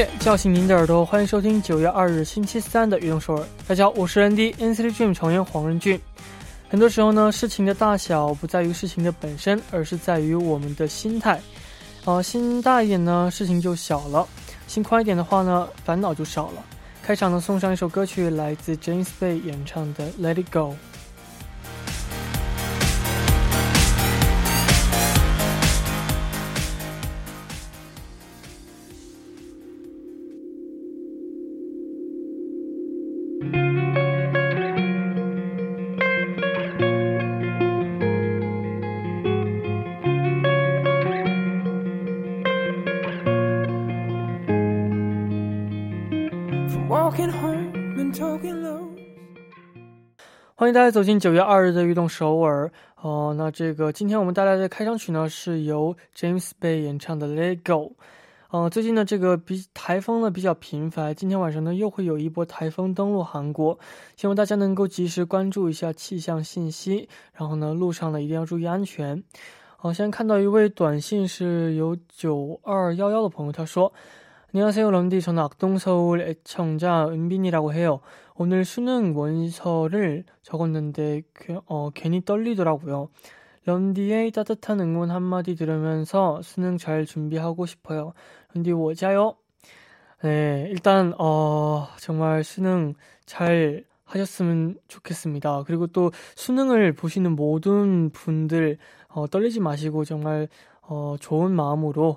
乐叫醒您的耳朵，欢迎收听九月二日星期三的运动首尔。大家好，我是 ND NCT Dream 成员黄仁俊。很多时候呢，事情的大小不在于事情的本身，而是在于我们的心态。呃，心大一点呢，事情就小了；心宽一点的话呢，烦恼就少了。开场呢，送上一首歌曲，来自 James Bay 演唱的《Let It Go》。欢迎大家走进九月二日的运动首尔哦。那这个今天我们带来的开场曲呢，是由 James Bay 演唱的《Let Go》。呃，最近呢，这个比台风呢比较频繁，今天晚上呢又会有一波台风登陆韩国，希望大家能够及时关注一下气象信息，然后呢路上呢一定要注意安全。好，现在看到一位短信是有九二幺幺的朋友，他说。 안녕하세요 런디 저는 악동서울 애청자 은빈이라고 해요. 오늘 수능 원서를 적었는데 어, 괜히 떨리더라고요. 런디의 따뜻한 응원 한마디 들으면서 수능 잘 준비하고 싶어요. 런디 워자요. 네, 일단 어, 정말 수능 잘 하셨으면 좋겠습니다. 그리고 또 수능을 보시는 모든 분들 어, 떨리지 마시고 정말 어, 좋은 마음으로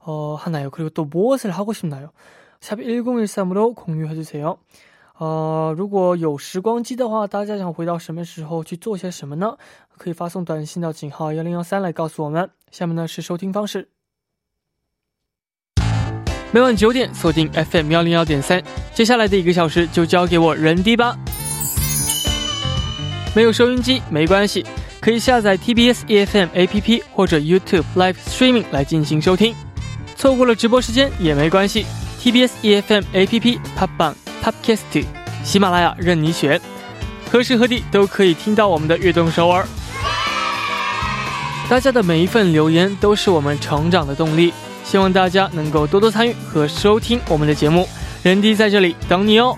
어, 하나요? 그리고 또 무엇을 하고 싶나요? 샵 1013으로 공유해주세요. 어, 如果有时光机的话，大家想回到什么时候去做些什么呢？可以发送短信到井号幺零幺三来告诉我们。下面呢是收听方式。每晚九点锁定 FM 幺零幺点三，接下来的一个小时就交给我人迪吧。没有收音机没关系，可以下载 TBS EFM APP 或者 YouTube Live Streaming 来进行收听。 错过了直播时间也没关系，TBS EFM APP、Pop Podcast、喜马拉雅任你选，何时何地都可以听到我们的悦动首尔。大家的每一份留言都是我们成长的动力，希望大家能够多多参与和收听我们的节目，人迪在这里等你哦。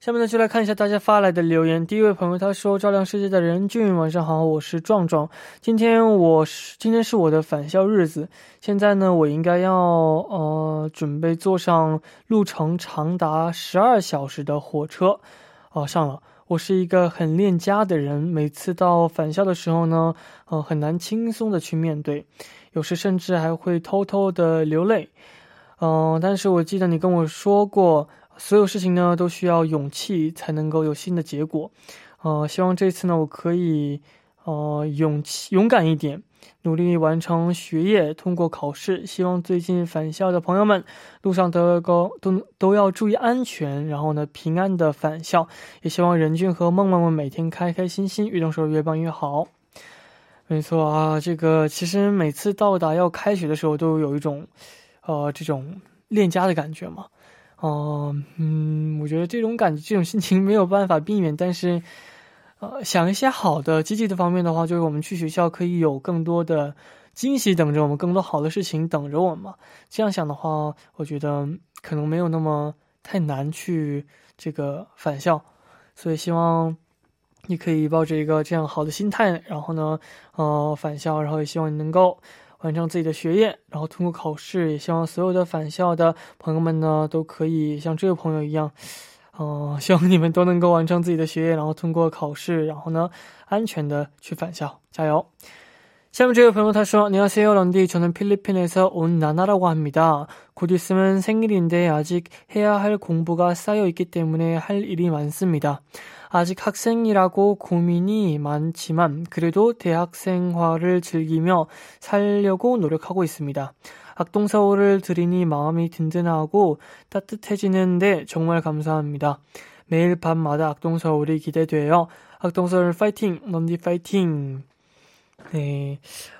下面呢，就来看一下大家发来的留言。第一位朋友他说：“照亮世界的任俊，晚上好，我是壮壮。今天我是今天是我的返校日子。现在呢，我应该要呃准备坐上路程长达十二小时的火车。哦，上了。我是一个很恋家的人，每次到返校的时候呢，呃，很难轻松的去面对，有时甚至还会偷偷的流泪。嗯，但是我记得你跟我说过。”所有事情呢都需要勇气才能够有新的结果，呃，希望这次呢我可以，呃，勇气勇敢一点，努力完成学业，通过考试。希望最近返校的朋友们路上都都都都要注意安全，然后呢平安的返校。也希望任俊和梦梦们每天开开心心，运动时候越棒越好。没错啊，这个其实每次到达要开学的时候，都有一种，呃，这种恋家的感觉嘛。哦，嗯，我觉得这种感觉、这种心情没有办法避免，但是，呃，想一些好的、积极的方面的话，就是我们去学校可以有更多的惊喜等着我们，更多好的事情等着我们嘛。这样想的话，我觉得可能没有那么太难去这个返校，所以希望你可以抱着一个这样好的心态，然后呢，呃，返校，然后也希望你能够完成自己的学业，然后通过考试。也希望所有的返校的朋友们呢，都可以像这位朋友一样。嗯，希望你们都能够完成自己的学业，然后通过考试，然后呢，安全的去返校，加油！ 시험주의 변호사쇼 안녕하세요 런디 저는 필리핀에서 온 나나라고 합니다. 곧 있으면 생일인데 아직 해야 할 공부가 쌓여 있기 때문에 할 일이 많습니다. 아직 학생이라고 고민이 많지만 그래도 대학생화를 즐기며 살려고 노력하고 있습니다. 악동서울을 들으니 마음이 든든하고 따뜻해지는데 정말 감사합니다. 매일 밤마다 악동서울이 기대되어 악동서울 파이팅 런디 파이팅 네,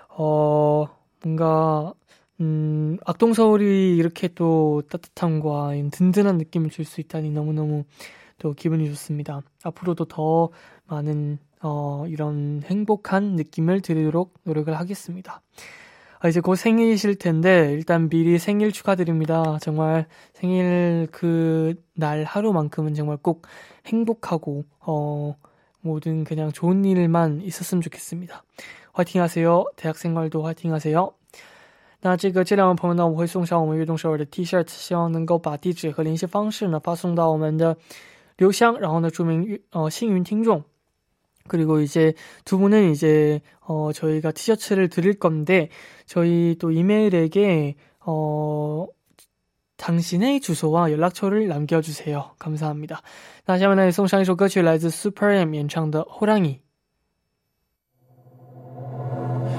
어, 뭔가, 음, 악동서울이 이렇게 또 따뜻함과 든든한 느낌을 줄 수 있다니 너무너무 또 기분이 좋습니다. 앞으로도 더 많은, 어, 이런 행복한 느낌을 드리도록 노력을 하겠습니다. 아, 이제 곧 생일이실 텐데 일단 미리 생일 축하드립니다. 정말 생일 그 날 하루만큼은 정말 꼭 행복하고 어 모든 그냥 좋은 일만 있었으면 좋겠습니다. 화이팅 하세요. 대학생활도 화이팅 하세요. 那这个这两位朋友呢，我会送上我们悦动首尔的 T-shirt，希望能够把地址和联系方式呢发送到我们的邮箱，然后呢注明呃幸运听众。 그리고 이제 두 분은 이제 어 저희가 티셔츠를 드릴 건데 저희 또 이메일에게 어 당신의 주소와 연락처를 남겨주세요. 감사합니다. 那下面呢送上一首歌曲来自 Super M 演唱的 호랑이.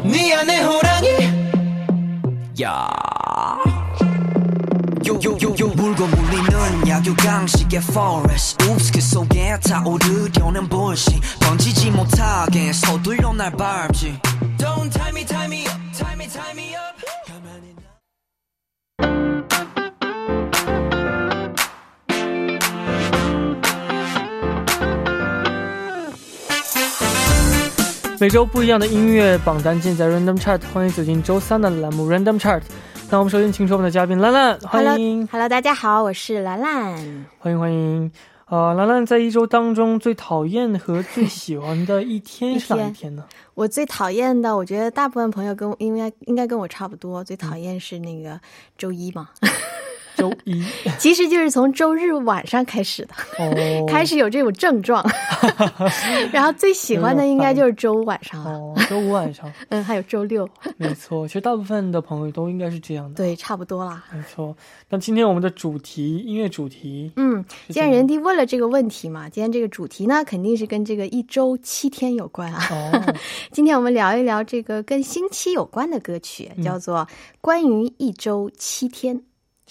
네 안에 호랑이. 야. 요요요요 물고 물리는 야유강식의 forest Oops 그 속에 타오르려는 bullshit 번지지 못하게 서둘러 날 밟지 Don't tie me tie me up tie me tie me up 每周不一样的音乐榜单尽在 Random Chart，欢迎走进周三的栏目 Random Chart。那我们首先请出我们的嘉宾兰兰，欢迎。Hello，大家好，我是兰兰。欢迎欢迎。呃，兰兰在一周当中最讨厌和最喜欢的一天是哪一天呢？我最讨厌的，我觉得大部分朋友跟我应该应该跟我差不多，最讨厌是那个周一嘛。周一，其实就是从周日晚上开始的，开始有这种症状。然后最喜欢的应该就是周五晚上了，周五晚上，嗯，还有周六。没错，其实大部分的朋友都应该是这样的。对，差不多啦。没错。那今天我们的主题，音乐主题，嗯，既然人弟问了这个问题嘛，今天这个主题呢，肯定是跟这个一周七天有关啊。哦。今天我们聊一聊这个跟星期有关的歌曲，叫做《关于一周七天》。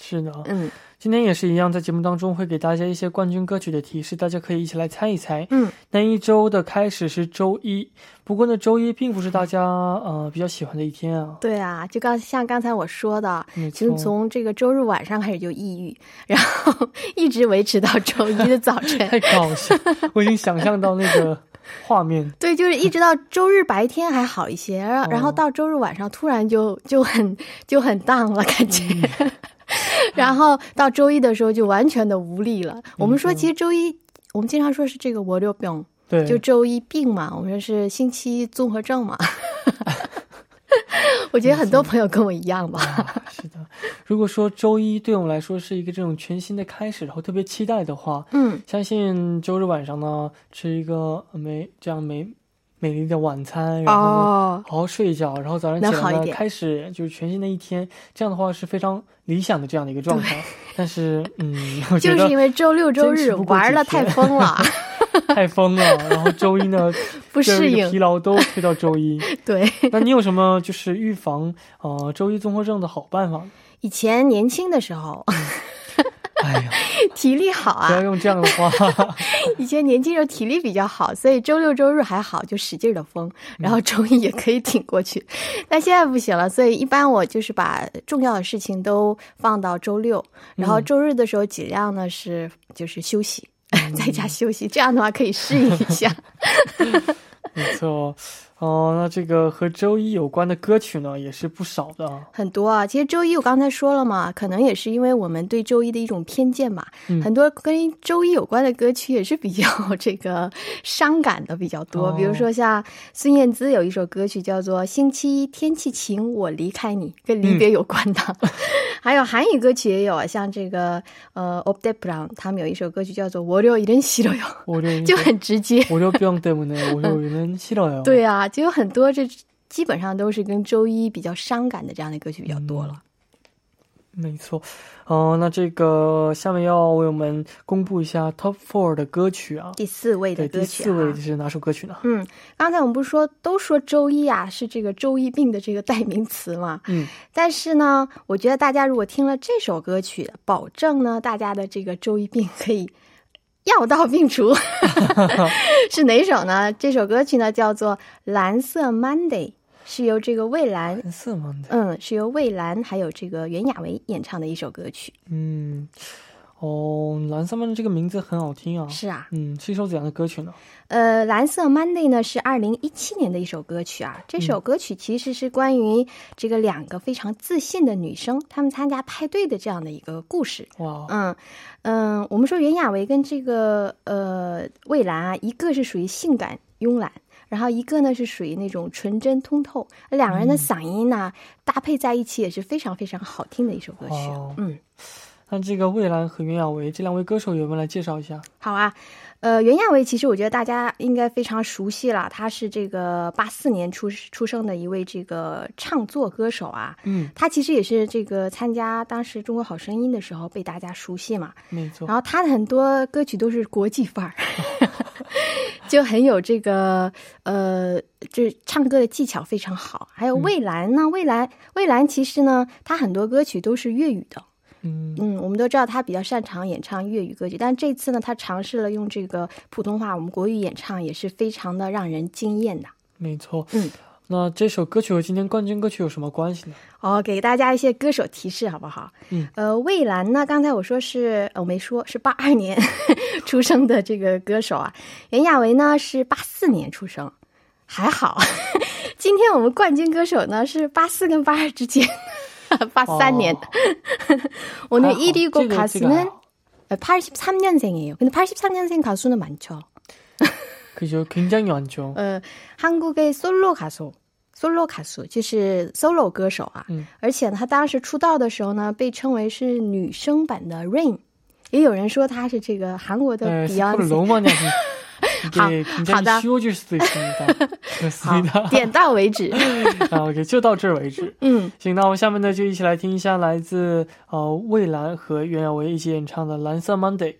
是的，嗯，今天也是一样，在节目当中会给大家一些冠军歌曲的提示，大家可以一起来猜一猜。嗯，那一周的开始是周一，不过呢，周一并不是大家呃比较喜欢的一天啊。对啊，就刚像刚才我说的，其实从这个周日晚上开始就抑郁，然后一直维持到周一的早晨。太搞笑，我已经想象到那个画面。对，就是一直到周日白天还好一些，然后然后到周日晚上突然就就很就很荡了，感觉。然后到周一的时候就完全的无力了。我们说，其实周一我们经常说是这个“我六病”，对，就周一病嘛。我们说是星期一综合症嘛。我觉得很多朋友跟我一样吧。是的，如果说周一对我们来说是一个这种全新的开始，然后特别期待的话，嗯，相信周日晚上呢吃一个美这样美。美丽的晚餐，然后好好睡一觉，然后早上起来呢，开始就是全新的一天。这样的话是非常理想的这样的一个状态。但是，嗯，就是因为周六周日玩的太疯了，太疯了。然后周一呢，不适应，疲劳都推到周一。对，那你有什么就是预防呃周一综合症的好办法？以前年轻的时候。哎呀，体力好啊！不要用这样的话。以前年轻时候体力比较好，所以周六周日还好，就使劲的疯，然后周一也可以挺过去。但现在不行了，所以一般我就是把重要的事情都放到周六，然后周日的时候尽量呢是就是休息，在家休息，这样的话可以适应一下。没错。哦，那这个和周一有关的歌曲呢，也是不少的啊。很多啊。其实周一我刚才说了嘛，可能也是因为我们对周一的一种偏见嘛，嗯很多跟周一有关的歌曲也是比较这个伤感的比较多。哦比如说像孙燕姿有一首歌曲叫做《星期一天气晴我离开你》，跟离别有关的。还有韩语歌曲也有啊，像这个呃 o p d e p r a n 他们有一首歌曲叫做《월요일은싫어요》， 我这就很直接。 월요병 때문에 월요일은 싫어요. 对啊， 就有很多这基本上都是跟周一比较伤感的这样的歌曲比较多了。没错。哦，那这个下面要为我们公布一下 Top Four 的歌曲啊。第四位的歌曲、啊，四位是哪首歌曲呢？嗯，刚才我们不是说都说周一啊是这个周一病的这个代名词嘛？嗯，但是呢，我觉得大家如果听了这首歌曲，保证呢大家的这个周一病可以药到病除。是哪首呢？这首歌曲呢叫做《蓝色 Monday》，是由这个蔚蓝，蓝色 Monday，？嗯，是由蔚蓝还有这个袁娅维演唱的一首歌曲。嗯，哦，蓝色吗？这个名字很好听啊。是啊，嗯，是一首怎样的歌曲呢？呃，蓝色 Monday 呢是二零一七年的一首歌曲啊。这首歌曲其实是关于这个两个非常自信的女生，她们参加派对的这样的一个故事。哇，嗯嗯，我们说袁娅维跟这个呃蔚蓝啊，一个是属于性感慵懒。然后一个呢是属于那种纯真通透，两个人的嗓音呢、搭配在一起也是非常非常好听的一首歌曲。哦嗯，那这个蔚蓝和袁娅维这两位歌手有没有来介绍一下？好啊，呃，袁娅维其实我觉得大家应该非常熟悉了，她是这个八四年出出生的一位这个唱作歌手啊。嗯，她其实也是这个参加当时《中国好声音》的时候被大家熟悉嘛。没错然。后她的很多歌曲都是国际范儿 就很有这个呃，就是唱歌的技巧非常好。还有蔚蓝呢，蔚蓝蔚蓝其实呢，她很多歌曲都是粤语的。嗯嗯，我们都知道他比较擅长演唱粤语歌曲，但这次呢，他尝试了用这个普通话，我们国语演唱，也是非常的让人惊艳的。没错。嗯，那这首歌曲和今天冠军歌曲有什么关系呢？哦，给大家一些歌手提示好不好？嗯，呃，蔚蓝呢，刚才我说是，呃我没说是八二年 出生的这个歌手啊，袁娅维呢是八四年出生，还好。今天我们冠军歌手呢是八四跟八二之间， 八三年。我还 늘好 1위 这 곡 个 가수 这个还 는 好 83년생이에요. 근데 83년생 가수는 많죠. 그죠? 굉장히 많죠. 呃，韩国的 solo 歌手，solo 歌手就是 solo 歌手啊。嗯，而且呢，他当时出道的时候呢，被称为是女生版的 Rain，也有人说他是这个韩国的 네, 스포를 Beyonce。 对你在修就是最聪明的可惜的点到为止 ok 就到这儿为止嗯。行那我们下面呢就一起来听一下来自呃蔚蓝和袁娅维一起演唱的蓝色 monday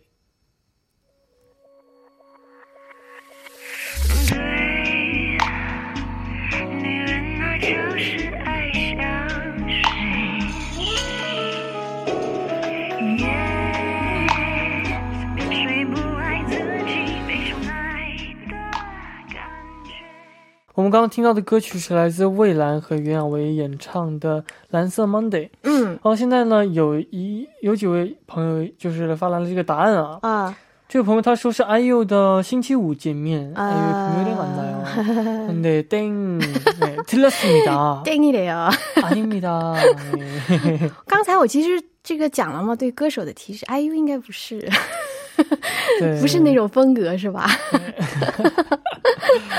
我们刚刚听到的歌曲是来自蔚蓝和袁娅维演唱的《蓝色 Monday》。嗯然后现在呢，有一有几位朋友就是发来了这个答案啊。啊这个朋友他说是 IU 的星期五见面。啊 IU 금요일에 만나요. 근데 땡. 네, 틀렸습니다. 땡이래요. 아닙니다. 네. 刚才我其实这个讲了嘛，对歌手的提示，IU 应该不是，对不是那种风格是吧？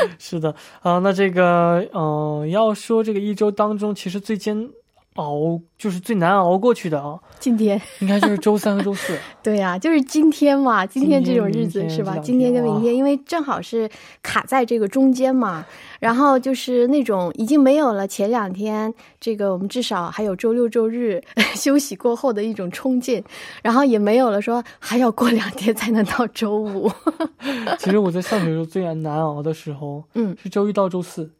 是的。啊、那这个呃，要说这个一周当中，其实最艰熬就是最难熬过去的啊，今天。应该就是周三和周四。对呀、就是今天嘛，今天这种日子是吧？今天跟明天，因为正好是卡在这个中间嘛，然后就是那种已经没有了前两天这个我们至少还有周六周日 休息过后的一种冲劲，然后也没有了说还要过两天才能到周五。其实我在上学的时候最难熬的时候，嗯是周一到周四，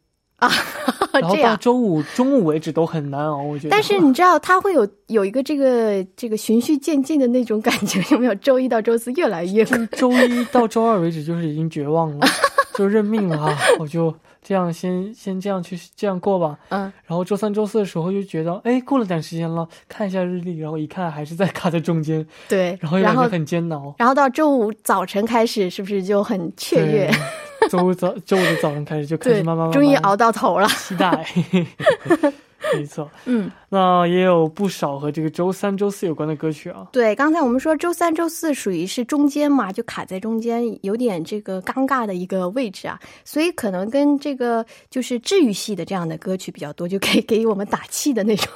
然后。到周五中午为止都很难熬，我觉得。但是你知道，它会有有一个这个这个循序渐进的那种感觉，有没有？周一到周四越来越就是周一到周二为止，就是已经绝望了，就认命了啊！我就这样先先这样去这样过吧。嗯，然后周三、周四的时候就觉得，哎，过了点时间了，看一下日历，然后一看还是在卡在中间，对，然后又然后感觉很煎熬。然后到周五早晨开始，是不是就很雀跃？对 周早周五的早上开始就开始慢慢慢慢，终于熬到头了。期待。没错，嗯，那也有不少和这个周三、周四有关的歌曲啊。对，刚才我们说周三、周四属于是中间嘛，就卡在中间，有点这个尴尬的一个位置啊，所以可能跟这个就是治愈系的这样的歌曲比较多，就可以给我们打气的那种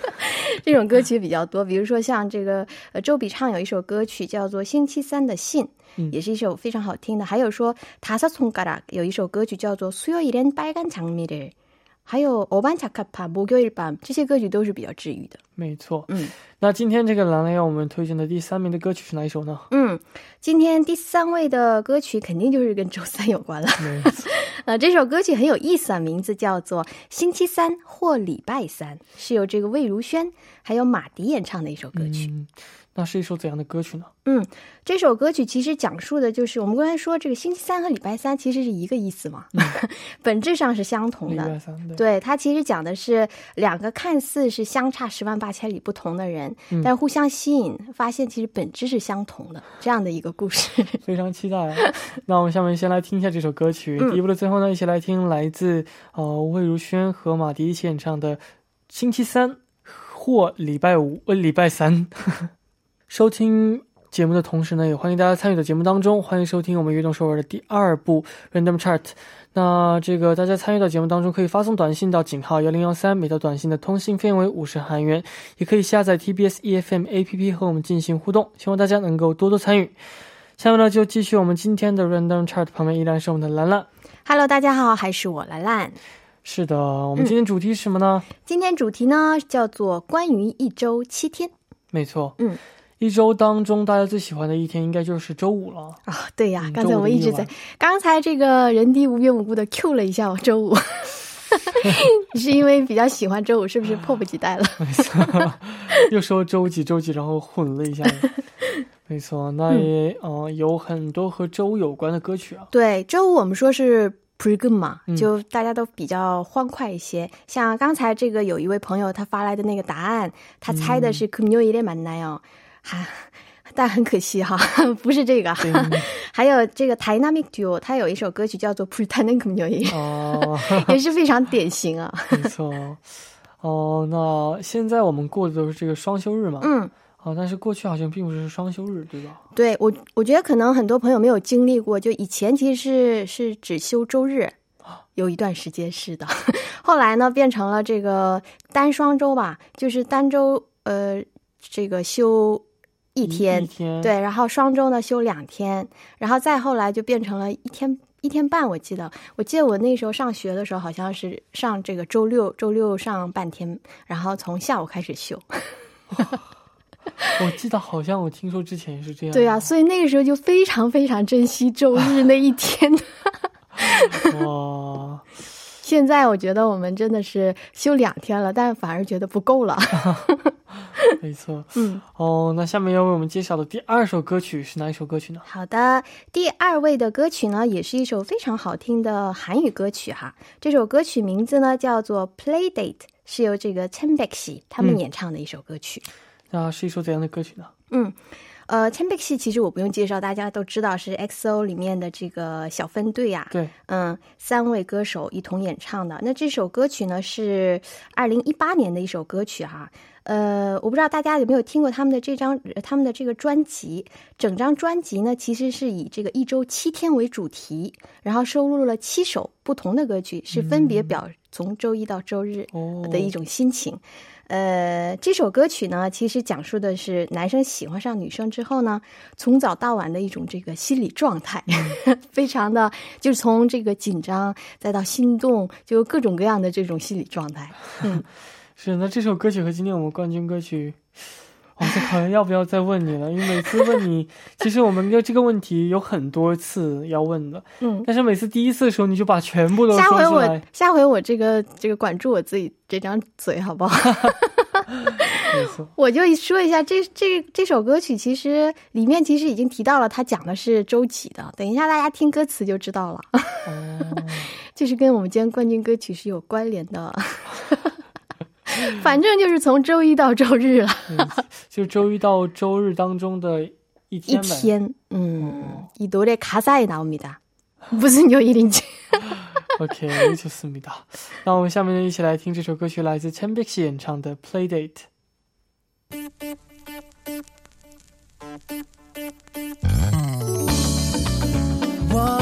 这种歌曲比较多。比如说像这个呃周笔畅有一首歌曲叫做《星期三的信》。嗯也是一首非常好听的，还有说다섯손가락有一首歌曲叫做수요일엔빨간장미를， 还有오반차카파 목요일 밤这些歌曲都是比较治愈的。没错，嗯那今天这个蓝蓝要我们推荐的第三名的歌曲是哪一首呢？嗯，今天第三位的歌曲肯定就是跟周三有关了。没错，呃，这首歌曲很有意思啊，名字叫做《星期三或礼拜三》，是由这个魏如萱还有马迪演唱的一首歌曲。嗯， 那是一首怎样的歌曲呢？嗯，这首歌曲其实讲述的就是我们刚才说这个星期三和礼拜三其实是一个意思嘛，本质上是相同的。礼拜三，对，对，它其实讲的是两个看似是相差十万八千里不同的人，嗯但是互相吸引，发现其实本质是相同的这样的一个故事。非常期待啊。那我们下面先来听一下这首歌曲。嗯第一部的最后呢，一起来听来自呃魏如萱和马迪一起演唱的《星期三或礼拜五呃礼拜三》。收听节目的同时呢，也欢迎大家参与到节目当中，欢迎收听我们悦动首尔的第二部 Random Chart。那这个大家参与到节目当中，可以发送短信到井号幺零幺三，每条短信的通信费用为五十韩元，也可以下载 TBS EFM APP 和我们进行互动。希望大家能够多多参与。下面呢，就继续我们今天的 Random Chart，旁边依然是我们的兰兰。Hello，大家好，还是我兰兰。是的，我们今天主题是什么呢？今天主题呢叫做关于一周七天没错，嗯，一周当中，大家最喜欢的一天应该就是周五了啊！对呀，刚才我们一直在，刚才这个人低无缘无故的 Q 了一下我周五，你是因为比较喜欢周五，是不是迫不及待了？没错，又说周几周几，然后混了一下。没错，那也哦，有很多和周五有关的歌曲啊。对，周五我们说是 pre good 嘛，就大家都比较欢快一些。像刚才这个有一位朋友他发来的那个答案，他猜的是 Kumyolimanai 哦。나요，哈。但很可惜哈，不是这个。对还有这个 Dynamic Duo，他有一首歌曲叫做《Pretending 금요일》，哦，也是非常典型啊。没错。哦，那现在我们过的都是这个双休日嘛？嗯，啊，但是过去好像并不是双休日，对吧？对我，我觉得可能很多朋友没有经历过，就以前其实是是只休周日，有一段时间是的，后来呢变成了这个单双周吧，就是单周呃这个休 一天，一天，对，然后双周呢休两天，然后再后来就变成了一天一天半。我记得，我记得我那时候上学的时候，好像是上这个周六，周六上半天，然后从下午开始休。我记得好像我听说之前是这样。对啊，所以那个时候就非常非常珍惜周日那一天。哇，现在我觉得我们真的是休两天了，但反而觉得不够了。没错。嗯，哦，那下面要为我们介绍的第二首歌曲是哪一首歌曲呢？好的，第二位的歌曲呢，也是一首非常好听的韩语歌曲哈。这首歌曲名字呢叫做《Playdate》，是由这个 Chen Baekshi 他们嗯演唱的一首歌曲。那是一首怎样的歌曲呢？嗯，呃，Chen Baekshi 其实我不用介绍，大家都知道是 XO 里面的这个小分队啊、对，嗯，三位歌手一同演唱的。那这首歌曲呢是二零一八年的一首歌曲哈。呃，我不知道大家有没有听过他们的这张呃他们的这个专辑。整张专辑呢，其实是以这个一周七天为主题，然后收录了七首不同的歌曲，是分别表从周一到周日哦，的一种心情。呃，这首歌曲呢，其实讲述的是男生喜欢上女生之后呢，从早到晚的一种这个心理状态，非常的就是从这个紧张再到心动，就各种各样的这种心理状态。嗯，是。那这首歌曲和今天我们冠军歌曲，我在考虑要不要再问你了，因为每次问你，其实我们的这个问题有很多次要问的，嗯，但是每次第一次的时候你就把全部都下回我说出来。下回我这个这个管住我自己这张嘴好不好？没错，我就说一下这这这首歌曲，其实里面其实已经提到了，它讲的是周几的。等一下大家听歌词就知道了，哦，就是跟我们今天冠军歌曲是有关联的。反正就是从周一到周日了，嗯就周一到周日当中的一一天呗。天。嗯，이노래가사에나옵니다。 무슨 요일인지. OK，좋습니다。那我们下面一起来听这首歌曲，来自 Chambix 演唱的《Playdate》。 Whoa,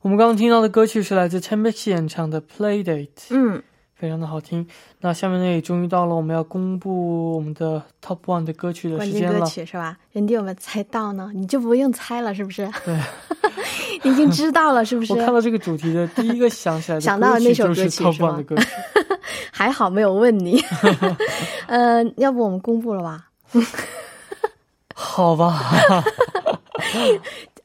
我们刚刚听到的歌曲是来自 Chambix 演唱的《Playdate》，嗯，非常的好听。那下面呢，也终于到了我们要公布我们的 Top One 的歌曲的时间了。曲是吧？人家有没有猜到呢？你就不用猜了，是不是？对，已经知道了，是不是我？看到这个主题的第一个想起来的 想到的那首歌曲就是 Top One 的歌曲。还好没有问你。呃，要不我们公布了吧？好吧，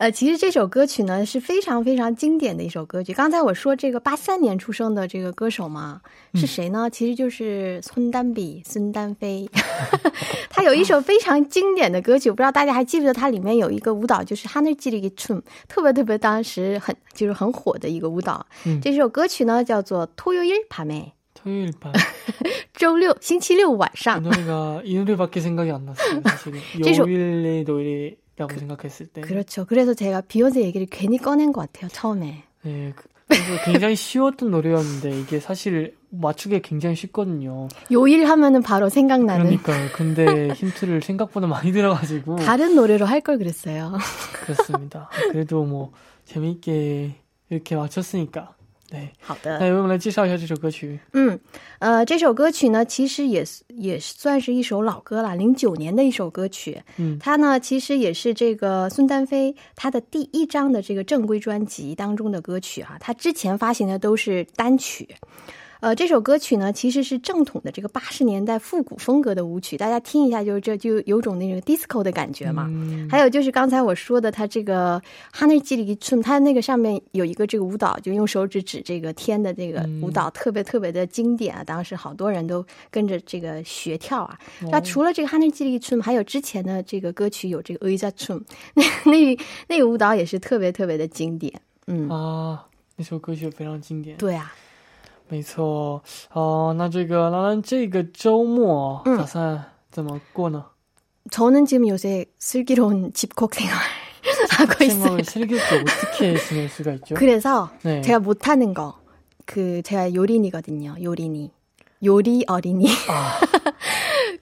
呃，其实这首歌曲呢是非常非常经典的一首歌曲。刚才我说这个八三年出生的这个歌手嘛是谁呢？其实就是孙丹比、孙丹飞。他有一首非常经典的歌曲，不知道大家还记不记得？它里面有一个舞蹈，就是哈那基里克，特别特别当时很就是很火的一个舞蹈。这首歌曲呢叫做《拖油音帕妹》。 토요일 밤 周六星期六晚上 이 。 노래가 이 노래밖에 생각이 안 났어요. 사실은 제조- 요일의 노래라고 생각했을 때. 그렇죠. 그래서 제가 비욘세 얘기를 괜히 꺼낸 것 같아요, 처음에. 네, 그- 그래서 굉장히 쉬웠던 노래였는데 이게 사실 맞추기 굉장히 쉽거든요. 요일 하면은 바로 생각나는 그러니까요. 근데 힌트를 생각보다 많이 들어가지고 다른 노래로 할 걸 그랬어요. 그렇습니다. 그래도 뭐 재미있게 이렇게 맞췄으니까. 네. 好的。那我们来介绍一下这首歌曲。嗯，呃，这首歌曲呢，其实也也算是一首老歌了，零九年的一首歌曲。嗯它呢，其实也是这个孙丹菲他的第一张的这个正规专辑当中的歌曲哈、他之前发行的都是单曲。呃，这首歌曲呢，其实是正统的这个八十年代复古风格的舞曲，大家听一下，就是这就有种那种 disco 的感觉嘛。还有就是刚才我说的，它这个《Honey, Jelly, Turn》，它那个上面有一个这个舞蹈，就用手指指这个天的这个舞蹈，特别特别的经典啊！当时好多人都跟着这个学跳啊。那除了这个《Honey, Jelly, Turn》，还有之前的这个歌曲有这个 《Oiza Trum》，那那那个舞蹈也是特别特别的经典。嗯啊，那首歌曲非常经典。对啊。没错，哦，那这个兰兰这个周末嗯打算怎么过呢？ 저는 지금 요새 슬기로운 집콕 생활 하고 있어요. 생각을 슬기롭게 어떻게 지낼 수가 있죠? 그래서 네. 제가 못하는 거, 그 제가 요린이거든요. 요린이. 요리 어린이. 아,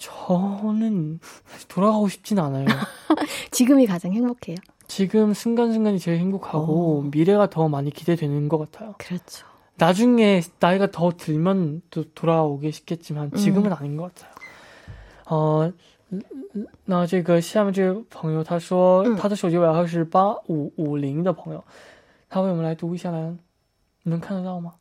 저는 사실 돌아가고 싶진 않아요. 지금이 가장 행복해요. 지금 순간순간이 제일 행복하고 어. 미래가 더 많이 기대되는 것 같아요. 그렇죠. 나중에 나이가 더 들면 또 돌아오기 싶겠지만 지금은 아닌 것 같아요. 어, 那这个下面这位朋友他说、嗯他的手机尾号是八五五零的朋友，他为我们来读一下来，你 能看得到吗？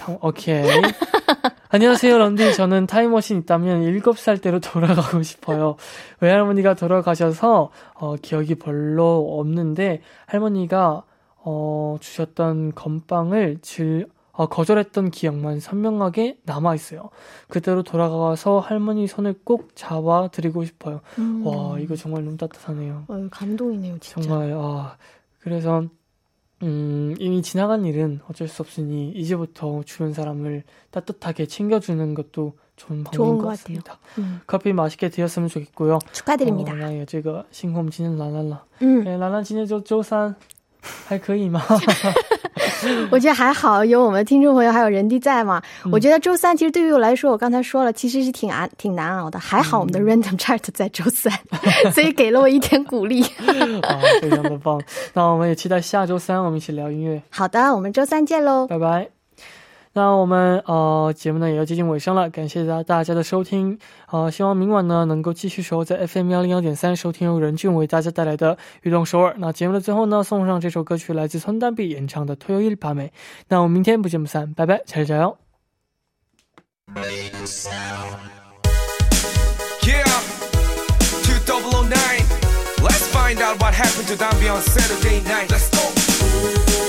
당- 오케이. 안녕하세요, 런디. 저는 타임머신 있다면 7살 때로 돌아가고 싶어요. 외할머니가 돌아가셔서, 어, 기억이 별로 없는데, 할머니가, 어, 주셨던 건빵을 즐, 어, 거절했던 기억만 선명하게 남아 있어요. 그대로 돌아가서 할머니 손을 꼭 잡아 드리고 싶어요. 음. 와 이거 정말 너무 따뜻하네요. 어, 감동이네요, 진짜. 정말 아 그래서 음 이미 지나간 일은 어쩔 수 없으니 이제부터 주변 사람을 따뜻하게 챙겨주는 것도 좋은 방법인 좋은 것 것 같습니다. 음, 커피 맛있게 드셨으면 좋겠고요. 축하드립니다. 哦那也这个新红今天兰兰了， 음, 哎，兰兰今天就周三，还可以吗？ 我觉得还好，有我们听众朋友还有人弟在嘛。嗯我觉得周三其实对于我来说，我刚才说了，其实是挺难挺难熬的。还好我们的 Random Chart 在周三，所以给了我一点鼓励。啊，非常的棒。那我们也期待下周三我们一起聊音乐，好的，我们周三见喽。拜拜。那我们呃节目呢也要接近尾声了，感谢大大家的收听，呃，希望明晚呢能够继续守候在 FM 幺零幺点三收听由任俊为大家带来的《运动首尔》。那节目的最后呢，送上这首歌曲，来自川丹碧演唱的《推油一把美》。那我们明天不见不散，拜拜，加油加油！Find out what happened to Dambi on Saturday night. Let's go.